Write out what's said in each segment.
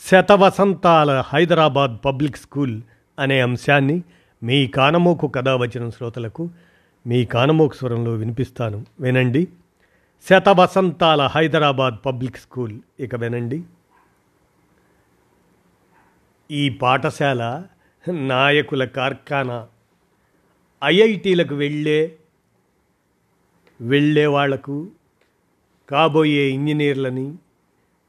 శతవసంతాల Hyderabad public school అనే అంశాన్ని మీ కానమోకు కథావచనం శ్రోతలకు మీ కానమోకు స్వరంలో వినిపిస్తాను. వినండి. శతవసంతాల హైదరాబాద్ పబ్లిక్ స్కూల్ ఇక వినండి. ఈ పాఠశాల నాయకుల కార్ఖానా ఐఐటీలకు వెళ్ళే వెళ్ళే వాళ్ళకు కాబోయే ఇంజనీర్లని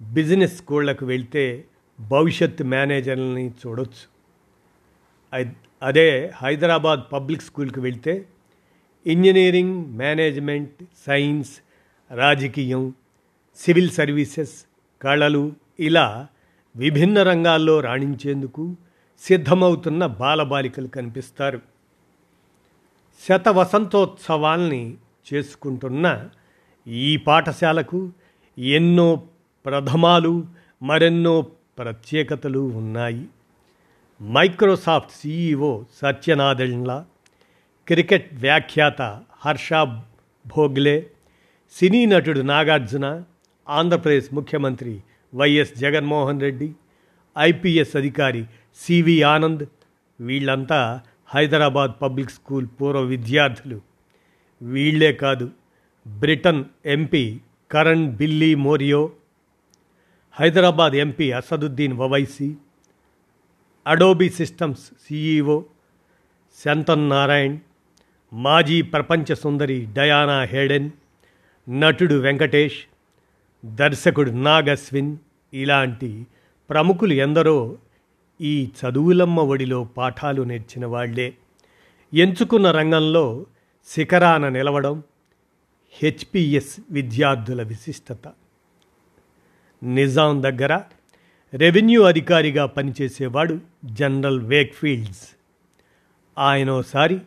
బిజినెస్ స్కూళ్ళకు వెళ్తే భవిష్యత్ మేనేజర్లని చూడొచ్చు. అదే హైదరాబాద్ పబ్లిక్ స్కూల్కి వెళ్తే ఇంజనీరింగ్ మేనేజ్మెంట్ సైన్స్ రాజకీయం సివిల్ సర్వీసెస్ కళలు ఇలా విభిన్న రంగాల్లో రాణించేందుకు సిద్ధమవుతున్న బాలబాలికలు కనిపిస్తారు. శత వసంతోత్సవాల్ని చేసుకుంటున్న ఈ పాఠశాలకు ఎన్నో ప్రథమాలు మరెన్నో ప్రత్యేకతలు ఉన్నాయి. మైక్రోసాఫ్ట్ సీఈఓ సత్యనాదెళ్ళ క్రికెట్ వ్యాఖ్యాత హర్ష భోగ్లే సినీ నటుడు నాగార్జున ఆంధ్రప్రదేశ్ ముఖ్యమంత్రి వైఎస్ జగన్మోహన్ రెడ్డి ఐపీఎస్ అధికారి సివి ఆనంద్ వీళ్ళంతా హైదరాబాద్ పబ్లిక్ స్కూల్ పూర్వ విద్యార్థులు. వీళ్ళే కాదు Britain MP Karan Bilimoria Hyderabad MP Asaduddin Owaisi Adobe systems CEO Shantanu Narayen మాజీ ప్రపంచ సుందరి డయానా హేడెన్ నటుడు వెంకటేష్ దర్శకుడు నాగ్ అశ్విన్ ఇలాంటి ప్రముఖులు ఎందరో ఈ చదువులమ్మ ఒడిలో పాఠాలు నేర్చిన వాళ్ళే. ఎంచుకున్న రంగంలో శిఖరాన నిలవడం హెచ్పిఎస్ విద్యార్థుల విశిష్టత. నిజాం దగ్గర రెవెన్యూ అధికారిగా పనిచేసేవాడు జనరల్ వేక్ఫీల్డ్స్. ఆయన ఒకసారి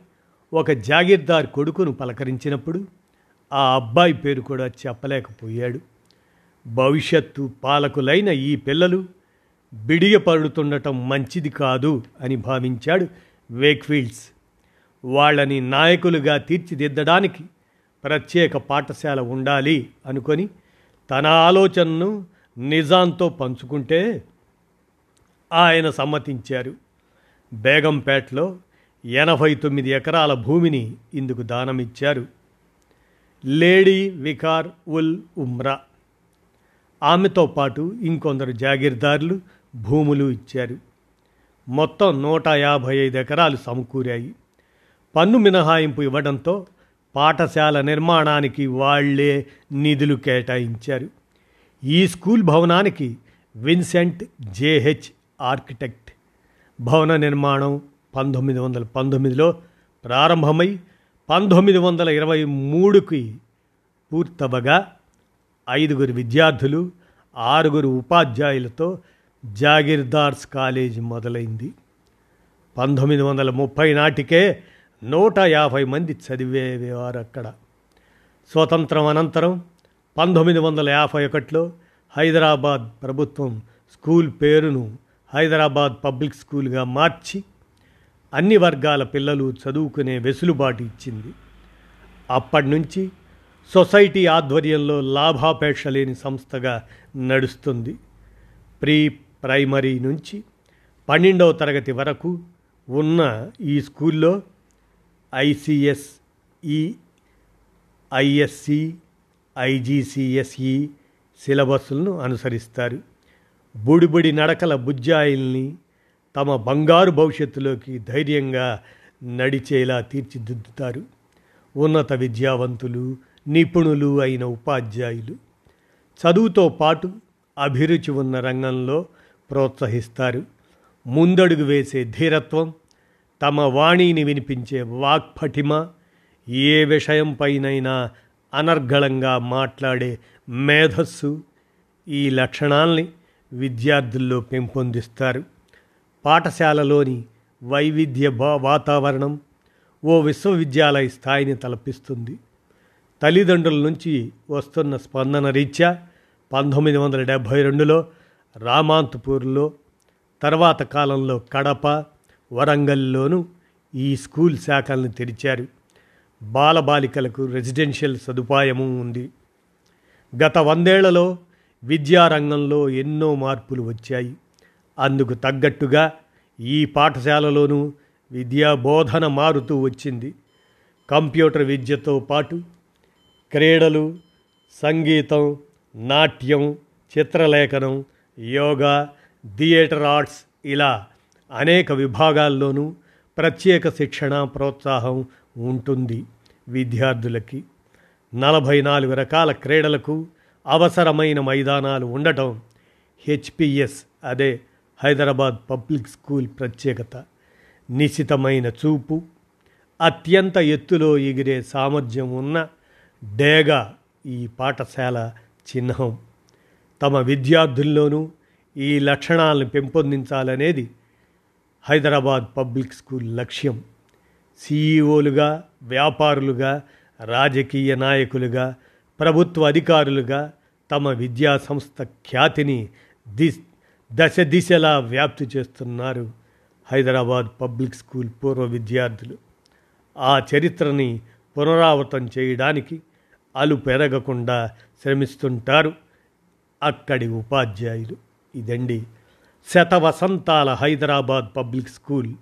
ఒక జాగీర్దార్ కొడుకును పలకరించినప్పుడు ఆ అబ్బాయి పేరు కూడా చెప్పలేకపోయాడు. భవిష్యత్తు పాలకులైన ఈ పిల్లలు బిడియపడుతుండటం మంచిది కాదు అని భావించాడు వేక్ఫీల్డ్స్. వాళ్ళని నాయకులుగా తీర్చిదిద్దడానికి ప్రత్యేక పాఠశాల ఉండాలి అనుకొని తన ఆలోచనను నిజాంతో పంచుకుంటే ఆయన సమ్మతించారు. బేగంపేటలో ఎనభై తొమ్మిది ఎకరాల భూమిని ఇందుకు దానమిచ్చారు. లేడీ వికార్ ఉల్ ఉమ్రా. ఆమెతో పాటు ఇంకొందరు జాగీర్దారులు భూములు ఇచ్చారు. మొత్తం నూట యాభై ఐదు ఎకరాలు సమకూరాయి. పన్ను మినహాయింపు ఇవ్వడంతో పాఠశాల నిర్మాణానికి వాళ్ళే నిధులు కేటాయించారు. ఈ స్కూల్ భవనానికి విన్సెంట్ జేహెచ్ ఆర్కిటెక్ట్. భవన నిర్మాణం పంతొమ్మిది వందల పంతొమ్మిదిలో ప్రారంభమై పంతొమ్మిది వందల ఇరవై మూడుకి పూర్తవగా ఐదుగురు విద్యార్థులు ఆరుగురు ఉపాధ్యాయులతో జాగీర్దార్స్ కాలేజీ మొదలైంది. పంతొమ్మిది వందల ముప్పై నాటికే నూట యాభై మంది చదివేవారు అక్కడ స్వతంత్రం అనంతరం పంతొమ్మిది వందల యాభై ఒకటిలో హైదరాబాద్ ప్రభుత్వం స్కూల్ పేరును హైదరాబాద్ పబ్లిక్ స్కూల్గా మార్చి అన్ని వర్గాల పిల్లలు చదువుకునే వెసులుబాటు ఇచ్చింది. అప్పటి నుంచి సొసైటీ ఆధ్వర్యంలో లాభాపేక్ష లేని సంస్థగా నడుస్తుంది. ప్రీ ప్రైమరీ నుంచి పన్నెండవ తరగతి వరకు ఉన్న ఈ స్కూల్లో ఐసిఎస్ఈ ఐఎస్సి ఐజీసీఎస్ఈ సిలబస్లను అనుసరిస్తారు. బుడిబుడి నడకల బుజ్జాయిల్ని తమ బంగారు భవిష్యత్తులోకి ధైర్యంగా నడిచేలా తీర్చిదిద్దుతారు. ఉన్నత విద్యావంతులు నిపుణులు అయిన ఉపాధ్యాయులు చదువుతో పాటు అభిరుచి ఉన్న రంగంలో ప్రోత్సహిస్తారు. ముందడుగు వేసే ధీరత్వం తమ వాణిని వినిపించే వాక్పటిమ ఏ విషయంపైనైనా అనర్గళంగా మాట్లాడే మేధస్సు ఈ లక్షణాల్ని విద్యార్థుల్లో పెంపొందిస్తారు. పాఠశాలలోని వైవిధ్య వాతావరణం ఓ విశ్వవిద్యాలయ స్థాయిని తలపిస్తుంది. తల్లిదండ్రుల నుంచి వస్తున్న స్పందన రీత్యా పంతొమ్మిది వందల డెబ్భై రెండులో రామాంతపూర్లో తర్వాత కాలంలో కడప వరంగల్లోనూ ఈ స్కూల్ శాఖల్ని తెరిచారు. బాలబాలికలకు రెసిడెన్షియల్ సదుపాయము ఉంది. గత వందేళ్ళలో విద్యారంగంలో ఎన్నో మార్పులు వచ్చాయి. అందుకు తగ్గట్టుగా ఈ పాఠశాలలోనూ విద్యా బోధన మారుతూ వచ్చింది. కంప్యూటర్ విద్యతో పాటు క్రీడలు సంగీతం నాట్యం చిత్రలేఖనం యోగా థియేటర్ ఆర్ట్స్ ఇలా అనేక విభాగాల్లోనూ ప్రత్యేక శిక్షణ ప్రోత్సాహం ఉంటుంది. విద్యార్థులకి నలభై నాలుగు రకాల క్రీడలకు అవసరమైన మైదానాలు ఉండటం హెచ్పిఎస్ అదే హైదరాబాద్ పబ్లిక్ స్కూల్ ప్రత్యేకత. నిశితమైన చూపు అత్యంత ఎత్తులో ఎగిరే సామర్థ్యం ఉన్న డేగా ఈ పాఠశాల చిహ్నం. తమ విద్యార్థుల్లోనూ ఈ లక్షణాలను పెంపొందించాలనేది హైదరాబాద్ పబ్లిక్ స్కూల్ లక్ష్యం. సీఈఓలుగా వ్యాపారులుగా రాజకీయ నాయకులుగా ప్రభుత్వ అధికారులుగా తమ విద్యా సంస్థ ఖ్యాతిని ది దశ దిశలా వ్యాప్తి చేస్తున్నారు హైదరాబాద్ పబ్లిక్ స్కూల్ పూర్వ విద్యార్థులు. ఆ చరిత్రని పునరావృతం చేయడానికి అలు పెరగకుండా శ్రమిస్తుంటారు అక్కడి ఉపాధ్యాయులు. ఇదండి శతవసంతాల హైదరాబాద్ పబ్లిక్ స్కూల్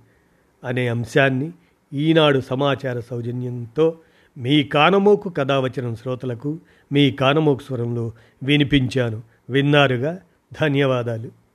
అనే అంశాన్ని ఈనాడు సమాచార సౌజన్యంతో మీ కానమోకు కథావచనం శ్రోతలకు మీ కానమోకు స్వరంలో వినిపించాను. విన్నారుగా? ధన్యవాదాలు.